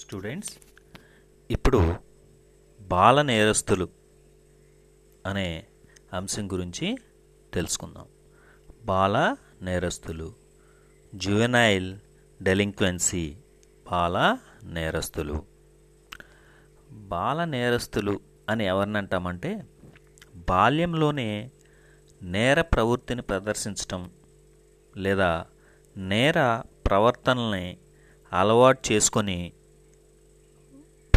Students ఇప్పుడు బాల నేరస్తులు అనే అంశం గురించి తెలుసుకుందాం. బాల నేరస్తులు జువెనైల్ డెలింక్వెన్సీ బాల నేరస్తులు. బాల నేరస్తులు అని ఎవరిని అంటామంటే బాల్యంలోనే నేర ప్రవృత్తిని ప్రదర్శించటం లేదా నేర ప్రవర్తనల్ని అలవాటు చేసుకొని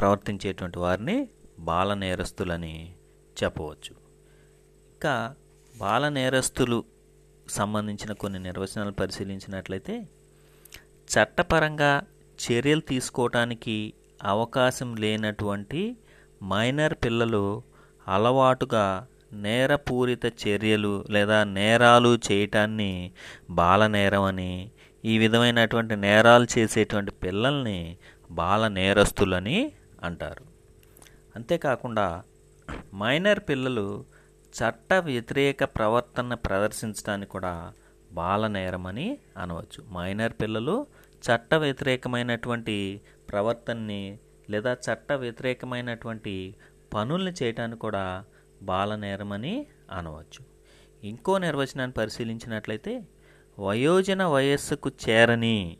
ప్రవర్తించేటువంటి వారిని బాల నేరస్తులని చెప్పవచ్చు. ఇంకా బాల నేరస్తులు సంబంధించిన కొన్ని నిర్వచనాలు పరిశీలించినట్లయితే చట్టపరంగా చర్యలు తీసుకోవటానికి అవకాశం లేనటువంటి మైనర్ పిల్లలు అలవాటుగా నేరపూరిత చర్యలు లేదా నేరాలు చేయటాన్ని బాల నేరం అని ఈ విధమైనటువంటి నేరాలు చేసేటువంటి పిల్లల్ని బాల నేరస్తులని అంటారు. అంతేకాకుండా మైనర్ పిల్లలు చట్ట వ్యతిరేక ప్రవర్తన ప్రదర్శించడానికి కూడా బాల అని అనవచ్చు. మైనర్ పిల్లలు చట్ట వ్యతిరేకమైనటువంటి ప్రవర్తనని లేదా చట్ట వ్యతిరేకమైనటువంటి పనుల్ని చేయటానికి కూడా బాల అని అనవచ్చు. ఇంకో నిర్వచనాన్ని పరిశీలించినట్లయితే వయోజన వయస్సుకు చేరని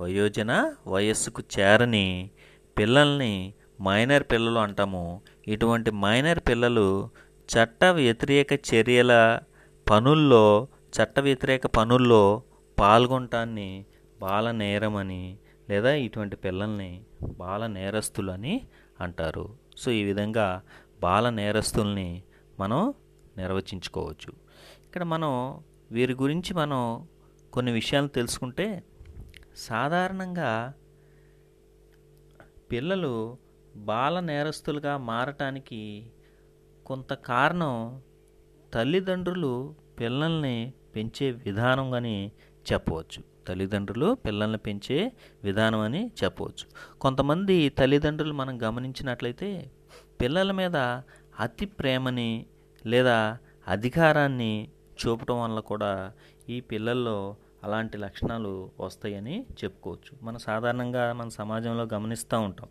వయోజన వయస్సుకు చేరని పిల్లల్ని మైనర్ పిల్లలు అంటాము. ఇటువంటి మైనర్ పిల్లలు చట్ట వ్యతిరేక చర్యల పనుల్లో చట్ట వ్యతిరేక పనుల్లో పాల్గొనటాన్ని బాల నేరమని లేదా ఇటువంటి పిల్లల్ని బాల నేరస్తులని అంటారు. సో ఈ విధంగా బాల నేరస్తుల్ని మనం నిర్వచించుకోవచ్చు. ఇక్కడ మనం వీరి గురించి మనం కొన్ని విషయాలు తెలుసుకుంటే సాధారణంగా పిల్లలు బాల నేరస్తులుగా మారటానికి కొంత కారణం తల్లిదండ్రులు పిల్లల్ని పెంచే విధానం అని చెప్పవచ్చు. తల్లిదండ్రులు పిల్లల్ని పెంచే విధానం అని చెప్పవచ్చు. కొంతమంది తల్లిదండ్రులు మనం గమనించినట్లయితే పిల్లల మీద అతి ప్రేమని లేదా అధికారాన్ని చూపటం వల్ల కూడా ఈ పిల్లల్లో అలాంటి లక్షణాలు వస్తాయని చెప్పుకోవచ్చు. మనం సాధారణంగా మన సమాజంలో గమనిస్తూ ఉంటాం.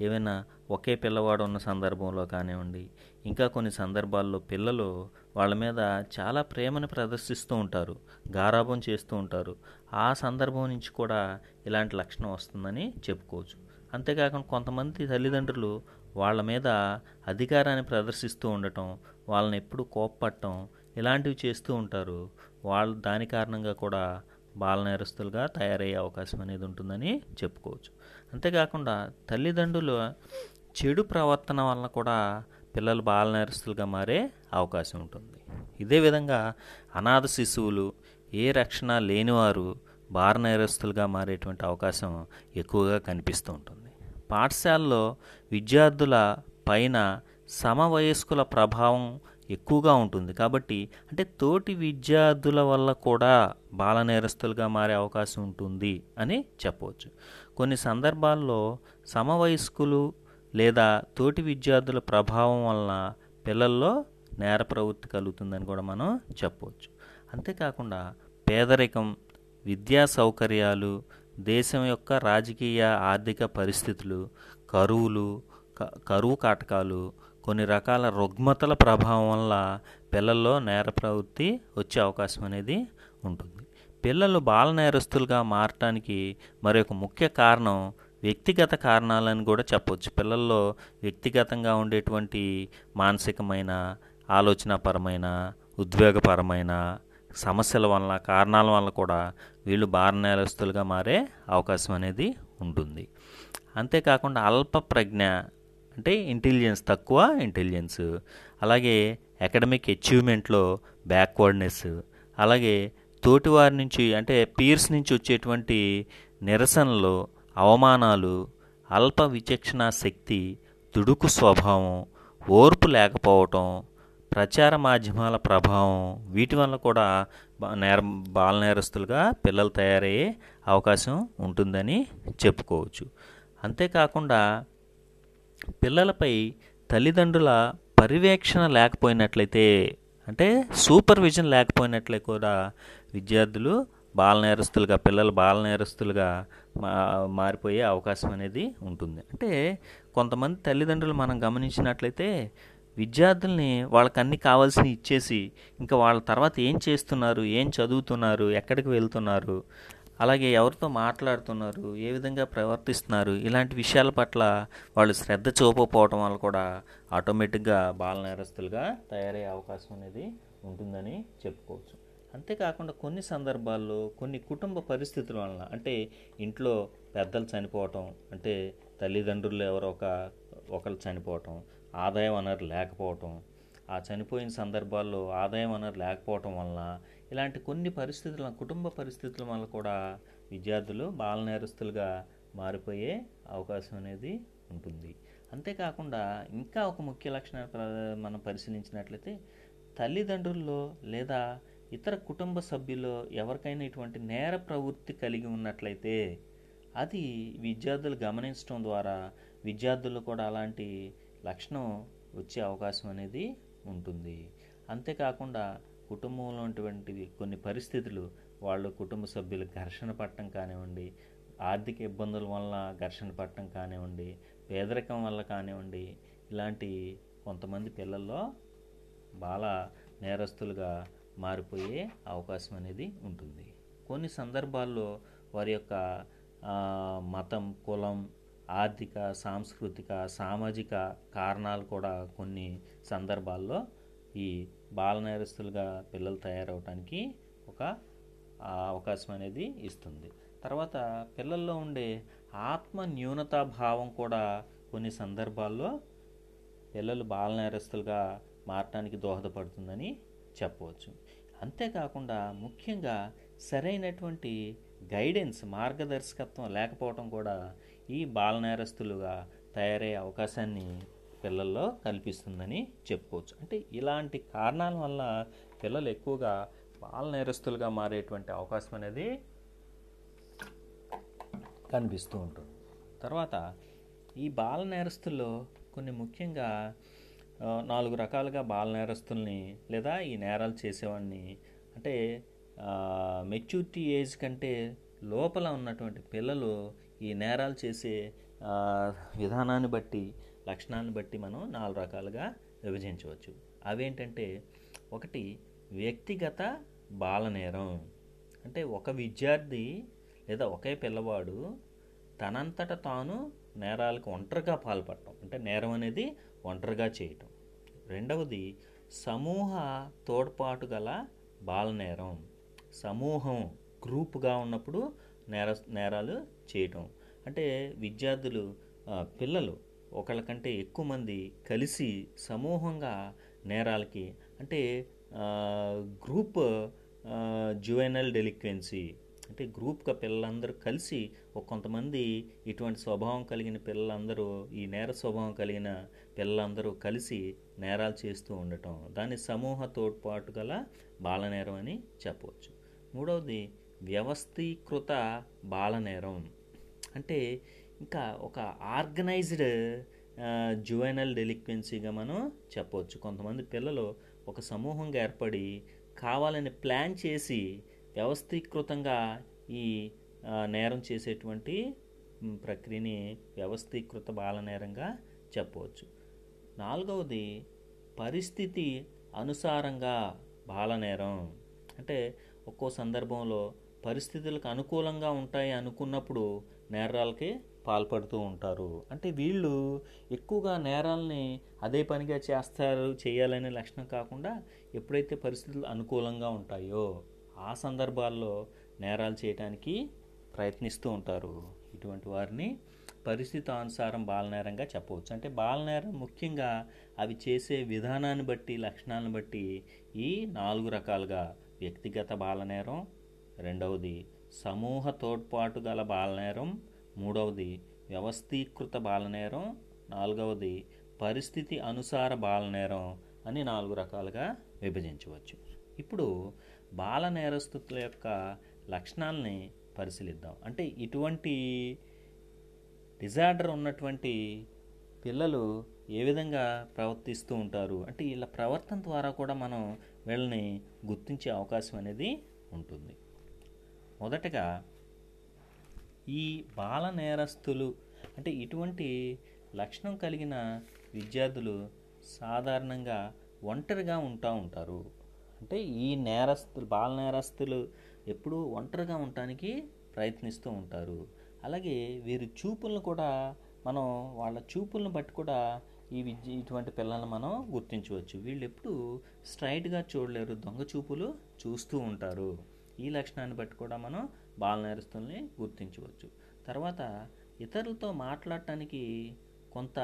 ఏవైనా ఒకే పిల్లవాడు ఉన్న సందర్భంలో కానివ్వండి ఇంకా కొన్ని సందర్భాల్లో పిల్లలు వాళ్ళ మీద చాలా ప్రేమను ప్రదర్శిస్తూ ఉంటారు గారాభం చేస్తూ ఉంటారు. ఆ సందర్భం నుంచి కూడా ఇలాంటి లక్షణం వస్తుందని చెప్పుకోవచ్చు. అంతేకాకుండా కొంతమంది తల్లిదండ్రులు వాళ్ళ మీద అధికారాన్ని ప్రదర్శిస్తూ ఉండటం వాళ్ళని ఎప్పుడు కోప్పట్టడం ఇలాంటివి చేస్తూ ఉంటారు. వాళ్ళు దాని కారణంగా కూడా బాల నేరస్తులుగా తయారయ్యే అవకాశం అనేది ఉంటుందని చెప్పుకోవచ్చు. అంతేకాకుండా తల్లిదండ్రులు చెడు ప్రవర్తన వలన కూడా పిల్లలు బాల నేరస్తులుగా మారే అవకాశం ఉంటుంది. ఇదే విధంగా అనాథ శిశువులు ఏ రక్షణ లేనివారు బాల నేరస్తులుగా మారేటువంటి అవకాశం ఎక్కువగా కనిపిస్తూ ఉంటుంది. పాఠశాలలో విద్యార్థుల పైన సమవయస్కుల ప్రభావం ఎక్కువగా ఉంటుంది. కాబట్టి అంటే తోటి విద్యార్థుల వల్ల కూడా బాల నేరస్తులుగా మారే అవకాశం ఉంటుంది అని చెప్పవచ్చు. కొన్ని సందర్భాల్లో సమవయస్కులు లేదా తోటి విద్యార్థుల ప్రభావం వలన పిల్లల్లో నేర ప్రవృత్తి కలుగుతుందని కూడా మనం చెప్పవచ్చు. అంతేకాకుండా పేదరికం విద్యా సౌకర్యాలు దేశం యొక్క రాజకీయ ఆర్థిక పరిస్థితులు కరువులు కరువు కాటకాలు కొన్ని రకాల రుగ్మతల ప్రభావం వల్ల పిల్లల్లో నేర ప్రవృత్తి వచ్చే అవకాశం అనేది ఉంటుంది. పిల్లలు బాల నేరస్తులుగా మారటానికి మరొక ముఖ్య కారణం వ్యక్తిగత కారణాలని కూడా చెప్పవచ్చు పిల్లల్లో వ్యక్తిగతంగా ఉండేటువంటి మానసికమైన ఆలోచనాపరమైన ఉద్వేగపరమైన సమస్యల వలన కారణాల వల్ల కూడా వీళ్ళు బాల నేరస్తులుగా మారే అవకాశం అనేది ఉంటుంది. అంతేకాకుండా అల్ప ప్రజ్ఞ అంటే ఇంటెలిజెన్స్ తక్కువ ఇంటెలిజెన్స్ అలాగే అకాడమిక్ అచీవ్మెంట్లో బ్యాక్వర్డ్నెస్ అలాగే తోటివారి నుంచి అంటే పీర్స్ నుంచి వచ్చేటువంటి నిరసనలు అవమానాలు అల్ప విచక్షణ శక్తి దుడుకు స్వభావం ఓర్పు లేకపోవటం ప్రచార మాధ్యమాల ప్రభావం వీటి వల్ల కూడా నేర బాల నేరస్తులుగా పిల్లలు తయారయ్యే అవకాశం ఉంటుందని చెప్పుకోవచ్చు. అంతేకాకుండా పిల్లలపై తల్లిదండ్రుల పర్యవేక్షణ లేకపోయినట్లయితే అంటే సూపర్విజన్ లేకపోయినట్లే కూడా విద్యార్థులు బాల నేరస్తులుగా పిల్లలు బాల నేరస్తులుగా మా మారిపోయే అవకాశం అనేది ఉంటుంది. అంటే కొంతమంది తల్లిదండ్రులు మనం గమనించినట్లయితే విద్యార్థుల్ని వాళ్ళకి అన్ని కావాల్సినవి ఇచ్చేసి ఇంకా వాళ్ళ తర్వాత ఏం చేస్తున్నారు ఏం చదువుతున్నారు ఎక్కడికి వెళ్తున్నారు అలాగే ఎవరితో మాట్లాడుతున్నారు ఏ విధంగా ప్రవర్తిస్తున్నారు ఇలాంటి విషయాల పట్ల వాళ్ళు శ్రద్ధ చూపకపోవడం వల్ల కూడా ఆటోమేటిక్గా బాల నేరస్తులుగా తయారయ్యే అవకాశం అనేది ఉంటుందని చెప్పుకోవచ్చు. అంతేకాకుండా కొన్ని సందర్భాల్లో కొన్ని కుటుంబ పరిస్థితుల వలన అంటే ఇంట్లో పెద్దలు చనిపోవటం అంటే తల్లిదండ్రులు ఎవరో ఒక ఒకరు చనిపోవటం ఆదాయ వనరు లేకపోవటం ఆ చనిపోయిన సందర్భాల్లో ఆదాయం వనరు లేకపోవటం వలన ఇలాంటి కొన్ని పరిస్థితుల కుటుంబ పరిస్థితుల వల్ల కూడా విద్యార్థులు బాల నేరస్తులుగా మారిపోయే అవకాశం అనేది ఉంటుంది. అంతేకాకుండా ఇంకా ఒక ముఖ్య లక్షణాన్ని ప్ర- మనం పరిశీలించినట్లయితే తల్లిదండ్రుల్లో లేదా ఇతర కుటుంబ సభ్యుల్లో ఎవరికైనా ఇటువంటి నేర ప్రవృత్తి కలిగి ఉన్నట్లయితే అది విద్యార్థులు గమనించడం ద్వారా విద్యార్థులు కూడా అలాంటి లక్షణం వచ్చే అవకాశం అనేది ఉంటుంది. అంతేకాకుండా కుటుంబంలో కొన్ని పరిస్థితులు వాళ్ళు కుటుంబ సభ్యులు ఘర్షణ పట్టడం కానివ్వండి ఆర్థిక ఇబ్బందుల వల్ల ఘర్షణ పట్టడం కానివ్వండి పేదరికం వల్ల కానివ్వండి ఇలాంటి కొంతమంది పిల్లల్లో బాల నేరస్తులుగా మారిపోయే అవకాశం అనేది ఉంటుంది. కొన్ని సందర్భాల్లో వారి యొక్క మతం కులం ఆర్థిక సాంస్కృతిక సామాజిక కారణాలు కూడా కొన్ని సందర్భాల్లో ఈ బాల నేరస్తులుగా పిల్లలు తయారవటానికి ఒక అవకాశం అనేది ఇస్తుంది. తర్వాత పిల్లల్లో ఉండే ఆత్మ న్యూనతా భావం కూడా కొన్ని సందర్భాల్లో పిల్లలు బాల నేరస్తులుగా మారటానికి దోహదపడుతుందని చెప్పవచ్చు. అంతేకాకుండా ముఖ్యంగా సరైనటువంటి గైడెన్స్ మార్గదర్శకత్వం లేకపోవడం కూడా ఈ బాల నేరస్తులుగా తయారయ్యే అవకాశాన్ని పిల్లల్లో కల్పిస్తుందని చెప్పుకోవచ్చు. అంటే ఇలాంటి కారణాల వల్ల పిల్లలు ఎక్కువగా బాలనేరస్తులుగా మారేటువంటి అవకాశం అనేది కనిపిస్తూ ఉంటుంది. తర్వాత ఈ బాల నేరస్తుల్లో కొన్ని ముఖ్యంగా నాలుగు రకాలుగా బాల నేరస్తుల్ని లేదా ఈ నేరాలు చేసేవాడిని అంటే మెచ్యూరిటీ ఏజ్ కంటే లోపల ఉన్నటువంటి పిల్లలు ఈ నేరాలు చేసే విధానాన్ని బట్టి లక్షణాన్ని బట్టి మనం నాలుగు రకాలుగా విభజించవచ్చు. అవేంటంటే ఒకటి వ్యక్తిగత బాలనేరం. అంటే ఒక విద్యార్థి లేదా ఒకే పిల్లవాడు తనంతట తాను నేరాలకు ఒంటరిగా పాల్పడటం. అంటే నేరం అనేది ఒంటరిగా చేయటం. రెండవది సమూహ తోడ్పాటు గల బాలనేరం. సమూహం గ్రూప్గా ఉన్నప్పుడు నేర నేరాలు చేయటం. అంటే విద్యార్థులు పిల్లలు ఒకళ్ళకంటే ఎక్కువ మంది కలిసి సమూహంగా నేరాలకి అంటే గ్రూప్ జ్యువెనల్ డెలిక్వెన్సీ అంటే గ్రూప్గా పిల్లలందరూ కలిసి ఒక కొంతమంది ఇటువంటి స్వభావం కలిగిన పిల్లలందరూ ఈ నేర స్వభావం కలిగిన పిల్లలందరూ కలిసి నేరాలు చేస్తూ ఉండటం. దాని సమూహ తోడ్పాటు గల బాలనేరం అని చెప్పవచ్చు. మూడవది వ్యవస్థీకృత బాలనేరం. అంటే ఇంకా ఒక ఆర్గనైజ్డ్ జువెనల్ డెలిక్వెన్సీగా మనం చెప్పవచ్చు. కొంతమంది పిల్లలు ఒక సమూహంగా ఏర్పడి కావాలని ప్లాన్ చేసి వ్యవస్థీకృతంగా ఈ నేరం చేసేటువంటి ప్రక్రియని వ్యవస్థీకృత బాలనేరంగా చెప్పవచ్చు. నాలుగవది పరిస్థితి అనుసారంగా బాలనేరం అంటే ఒక్కో సందర్భంలో పరిస్థితులకు అనుకూలంగా ఉంటాయి అనుకున్నప్పుడు నేరాలకి పాల్పడుతూ ఉంటారు. అంటే వీళ్ళు ఎక్కువగా నేరాలని అదే పనిగా చేస్తారు చేయాలనే లక్షణం కాకుండా ఎప్పుడైతే పరిస్థితులు అనుకూలంగా ఉంటాయో ఆ సందర్భాల్లో నేరాలు చేయడానికి ప్రయత్నిస్తూ ఉంటారు. ఇటువంటి వారిని పరిస్థితి అనుసారం బాలనేరంగా చెప్పవచ్చు. అంటే బాలనేరం ముఖ్యంగా అవి చేసే విధానాన్ని బట్టి లక్షణాలను బట్టి ఈ నాలుగు రకాలుగా వ్యక్తిగత బాలనేరం రెండవది సమూహ తోడ్పాటు గల బాలనేరం మూడవది వ్యవస్థీకృత బాలనేరం నాలుగవది పరిస్థితి అనుసార బాలనేరం అని నాలుగు రకాలుగా విభజించవచ్చు. ఇప్పుడు బాల నేరస్తుల యొక్క లక్షణాలని పరిశీలిద్దాం. అంటే ఇటువంటి డిజార్డర్ ఉన్నటువంటి పిల్లలు ఏ విధంగా ప్రవర్తిస్తూ ఉంటారు? అంటే వీళ్ళ ప్రవర్తన ద్వారా కూడా మనం వీళ్ళని గుర్తించే అవకాశం అనేది ఉంటుంది. మొదటగా ఈ బాల నేరస్తులు అంటే ఇటువంటి లక్షణం కలిగిన విద్యార్థులు సాధారణంగా ఒంటరిగా ఉంటా ఉంటారు. అంటే ఈ నేరస్తులు బాల నేరస్తులు ఎప్పుడూ ఒంటరిగా ఉండటానికి ప్రయత్నిస్తూ ఉంటారు. అలాగే వీరి చూపులను కూడా మనం వాళ్ళ చూపులను బట్టి కూడా ఈ విద్య ఇటువంటి పిల్లల్ని మనం గుర్తించవచ్చు. వీళ్ళు ఎప్పుడు స్ట్రైట్గా చూడలేరు దొంగ చూపులు చూస్తూ ఉంటారు. ఈ లక్షణాన్ని బట్టి కూడా మనం బాల నేరస్తుల్ని గుర్తించవచ్చు. తర్వాత ఇతరులతో మాట్లాడటానికి కొంత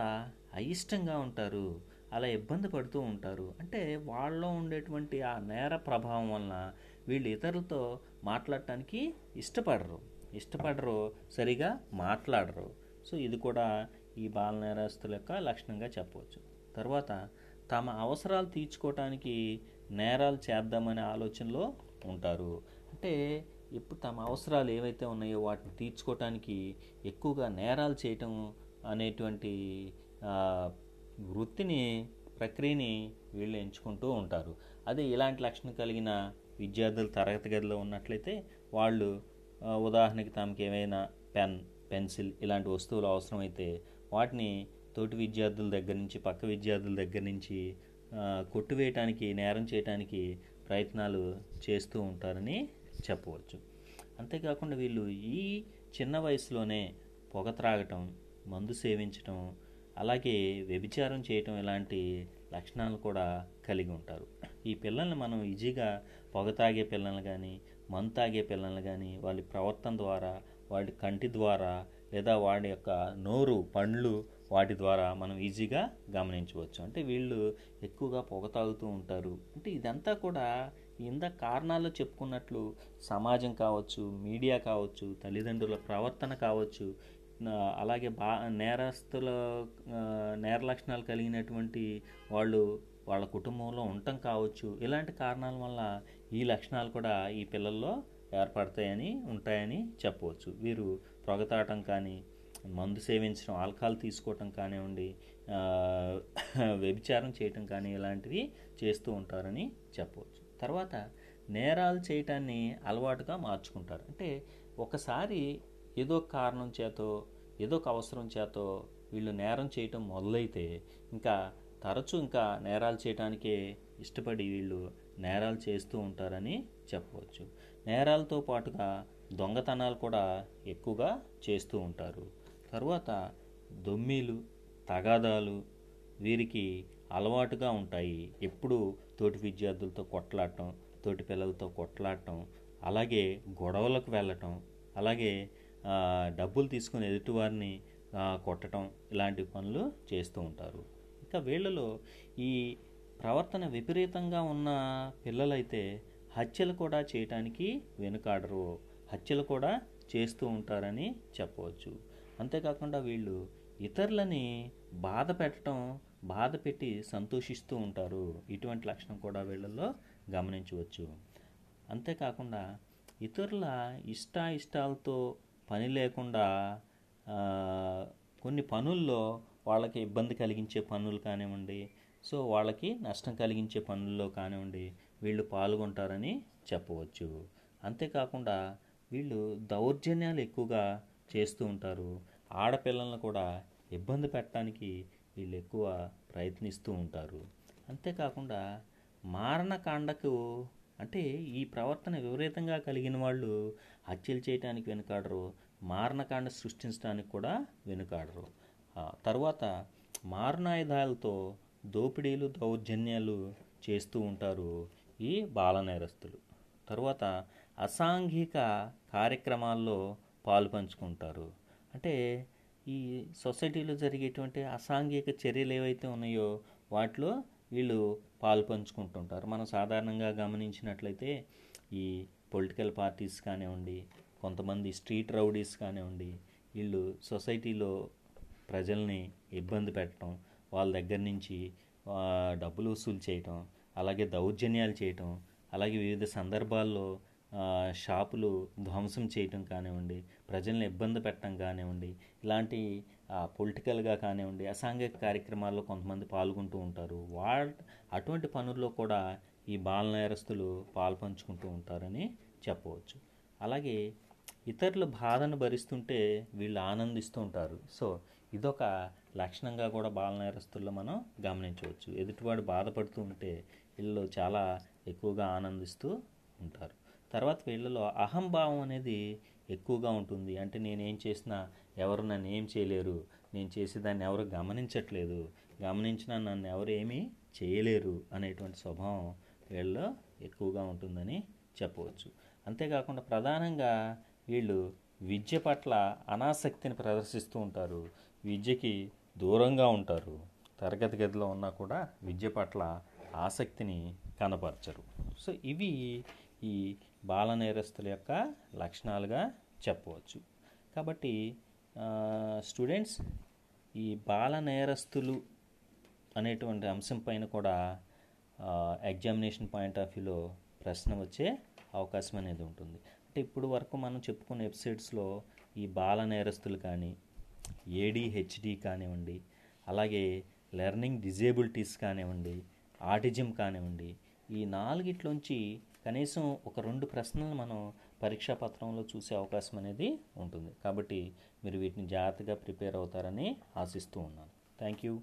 అయిష్టంగా ఉంటారు అలా ఇబ్బంది పడుతూ ఉంటారు. అంటే వాళ్ళలో ఉండేటువంటి ఆ నేర ప్రభావం వలన వీళ్ళు ఇతరులతో మాట్లాడటానికి ఇష్టపడరు. ఇష్టపడరు సరిగా మాట్లాడరు. సో ఇది కూడా ఈ బాల నేరస్తుల యొక్క లక్షణంగా చెప్పవచ్చు. తర్వాత తమ అవసరాలు తీర్చుకోవటానికి నేరాలు చేద్దామనే ఆలోచనలో ఉంటారు. అంటే ఇప్పుడు తమ అవసరాలు ఏవైతే ఉన్నాయో వాటిని తీర్చుకోవటానికి ఎక్కువగా నేరాలు చేయటం అనేటువంటి వృత్తిని ప్రక్రియని వీళ్ళు ఎంచుకుంటూ ఉంటారు. అదే ఇలాంటి లక్షణం కలిగిన విద్యార్థులు తరగతి గదిలో ఉన్నట్లయితే వాళ్ళు ఉదాహరణకి తమకి ఏమైనా పెన్ పెన్సిల్ ఇలాంటి వస్తువులు అవసరమైతే వాటిని తోటి విద్యార్థుల దగ్గర నుంచి పక్క విద్యార్థుల దగ్గర నుంచి కొట్టువేయటానికి నేరం చేయటానికి ప్రయత్నాలు చేస్తూ ఉంటారని చెప్పవచ్చు. అంతేకాకుండా వీళ్ళు ఈ చిన్న వయసులోనే పొగ త్రాగటం మందు సేవించటం అలాగే వ్యభిచారం చేయటం ఇలాంటి లక్షణాలు కూడా కలిగి ఉంటారు. ఈ పిల్లల్ని మనం ఈజీగా పొగ తాగే పిల్లల్ని కానీ మందు తాగే పిల్లల్ని కానీ వాళ్ళ ప్రవర్తన ద్వారా వాళ్ళ కంటి ద్వారా లేదా వాడి యొక్క నోరు పండ్లు వాటి ద్వారా మనం ఈజీగా గమనించవచ్చు. అంటే వీళ్ళు ఎక్కువగా పొగ తాగుతూ ఉంటారు. అంటే ఇదంతా కూడా ఇంత కారణాలు చెప్పుకున్నట్లు సమాజం కావచ్చు మీడియా కావచ్చు తల్లిదండ్రుల ప్రవర్తన కావచ్చు అలాగే బా నేరస్తుల నేర లక్షణాలు కలిగినటువంటి వాళ్ళు వాళ్ళ కుటుంబంలో ఉండటం కావచ్చు ఇలాంటి కారణాల వల్ల ఈ లక్షణాలు కూడా ఈ పిల్లల్లో ఏర్పడతాయని ఉంటాయని చెప్పవచ్చు. వీరు పొగతాటం కానీ మందు సేవించడం ఆల్కహాల్ తీసుకోవటం కానివ్వండి వ్యభిచారం చేయటం కానీ ఇలాంటివి చేస్తూ ఉంటారని చెప్పవచ్చు. తర్వాత నేరాలు చేయటాన్ని అలవాటుగా మార్చుకుంటారు. అంటే ఒకసారి ఏదో కారణం చేతో ఏదో ఒక అవసరం చేతో వీళ్ళు నేరం చేయటం మొదలైతే ఇంకా తరచూ ఇంకా నేరాలు చేయటానికే ఇష్టపడి వీళ్ళు నేరాలు చేస్తూ ఉంటారని చెప్పవచ్చు. నేరాలతో పాటుగా దొంగతనాలు కూడా ఎక్కువగా చేస్తూ ఉంటారు. తర్వాత దొమ్మీలు తగాదాలు వీరికి అలవాటుగా ఉంటాయి. ఎప్పుడు తోటి విద్యార్థులతో కొట్లాడటం తోటి పిల్లలతో కొట్లాడటం అలాగే గొడవలకు వెళ్ళటం అలాగే డబ్బులు తీసుకుని ఎదుటివారిని కొట్టడం ఇలాంటి పనులు చేస్తూ ఉంటారు. ఇంకా వీళ్ళలో ఈ ప్రవర్తన విపరీతంగా ఉన్న పిల్లలైతే హత్యలు కూడా చేయటానికి వెనుకాడరు. హత్యలు కూడా చేస్తూ ఉంటారని చెప్పవచ్చు. అంతేకాకుండా వీళ్ళు ఇతరులని బాధ పెట్టడం బాధ పెట్టి సంతోషిస్తూ ఉంటారు. ఇటువంటి లక్షణం కూడా వీళ్ళల్లో గమనించవచ్చు. అంతేకాకుండా ఇతరుల ఇష్టాయిష్టాలతో పని లేకుండా కొన్ని పనుల్లో వాళ్ళకి ఇబ్బంది కలిగించే పనులు కానివ్వండి సో వాళ్ళకి నష్టం కలిగించే పనుల్లో కానివ్వండి వీళ్ళు పాల్గొంటారని చెప్పవచ్చు. అంతేకాకుండా వీళ్ళు దౌర్జన్యాలు ఎక్కువగా చేస్తూ ఉంటారు. ఆడపిల్లలను కూడా ఇబ్బంది పెట్టడానికి వీళ్ళు ఎక్కువ ప్రయత్నిస్తూ ఉంటారు. అంతేకాకుండా మారణకాండకు అంటే ఈ ప్రవర్తన విపరీతంగా కలిగిన వాళ్ళు హత్యలు చేయటానికి వెనుకాడరు మారణకాండ సృష్టించడానికి కూడా వెనుకాడరు. తర్వాత మారణాయుధాలతో దోపిడీలు దౌర్జన్యాలు చేస్తూ ఉంటారు ఈ బాల నేరస్తులు తర్వాత అసాంఘిక కార్యక్రమాల్లో పాలు పంచుకుంటారు అంటే ఈ సొసైటీలో జరిగేటువంటి అసాంఘిక చర్యలు ఏవైతే ఉన్నాయో వాటిలో వీళ్ళు పాల్పంచుకుంటుంటారు మనం సాధారణంగా గమనించినట్లయితే ఈ పొలిటికల్ పార్టీస్ కానివ్వండి కొంతమంది స్ట్రీట్ రౌడీస్ కానివ్వండి వీళ్ళు సొసైటీలో ప్రజల్ని ఇబ్బంది పెట్టడం వాళ్ళ దగ్గర నుంచి డబ్బులు వసూలు చేయటం అలాగే దౌర్జన్యాలు చేయటం అలాగే వివిధ సందర్భాల్లో షాపులు ధ్వంసం చేయటం కానివ్వండి ప్రజల్ని ఇబ్బంది పెట్టడం కానివ్వండి ఇలాంటి పొలిటికల్గా కానివ్వండి అసాంఘిక కార్యక్రమాల్లో కొంతమంది పాల్గొంటూ ఉంటారు. వాళ్ళ అటువంటి పనుల్లో కూడా ఈ బాల నేరస్తులు పాల్పంచుకుంటూ ఉంటారని చెప్పవచ్చు. అలాగే ఇతరుల బాధను భరిస్తుంటే వీళ్ళు ఆనందిస్తూ ఉంటారు. సో ఇదొక లక్షణంగా కూడా బాల నేరస్తుల్లో మనం గమనించవచ్చు. ఎదుటివాడు బాధపడుతూ ఉంటే వీళ్ళు చాలా ఎక్కువగా ఆనందిస్తూ ఉంటారు. తర్వాత వీళ్ళలో అహంభావం అనేది ఎక్కువగా ఉంటుంది. అంటే నేనేం చేసినా ఎవరు నన్ను ఏం చేయలేరు. నేను చేసేదాన్ని ఎవరు గమనించట్లేదు. గమనించినా నన్ను ఎవరు ఏమీ చేయలేరు అనేటువంటి స్వభావం వీళ్ళలో ఎక్కువగా ఉంటుందని చెప్పవచ్చు. అంతేకాకుండా ప్రధానంగా వీళ్ళు విద్య పట్ల అనాసక్తిని ప్రదర్శిస్తూ ఉంటారు. విద్యకి దూరంగా ఉంటారు. తరగతి గదిలో ఉన్నా కూడా విద్య పట్ల ఆసక్తిని కనపరచరు. సో ఇవి ఈ బాల నేరస్తుల యొక్క లక్షణాలుగా చెప్పవచ్చు. కాబట్టి స్టూడెంట్స్ ఈ బాల నేరస్తులు అనేటువంటి అంశం పైన కూడా ఎగ్జామినేషన్ పాయింట్ ఆఫ్ వ్యూలో ప్రశ్న వచ్చే అవకాశం అనేది ఉంటుంది. అంటే ఇప్పుడు వరకు మనం చెప్పుకున్న వెబ్సైట్స్లో ఈ బాల నేరస్తులు కానీ ఏడిహెచ్డి కానివ్వండి అలాగే లెర్నింగ్ డిజేబిలిటీస్ కానివ్వండి ఆటిజం కానివ్వండి ఈ నాలుగిట్లోంచి కనీసం ఒక రెండు ప్రశ్నలు మనం పరీక్షా పత్రంలో చూసే అవకాశం అనేది ఉంటుంది. కాబట్టి మీరు వీటిని జాగ్రత్తగా ప్రిపేర్ అవుతారని ఆశిస్తూ ఉన్నాను. Thank you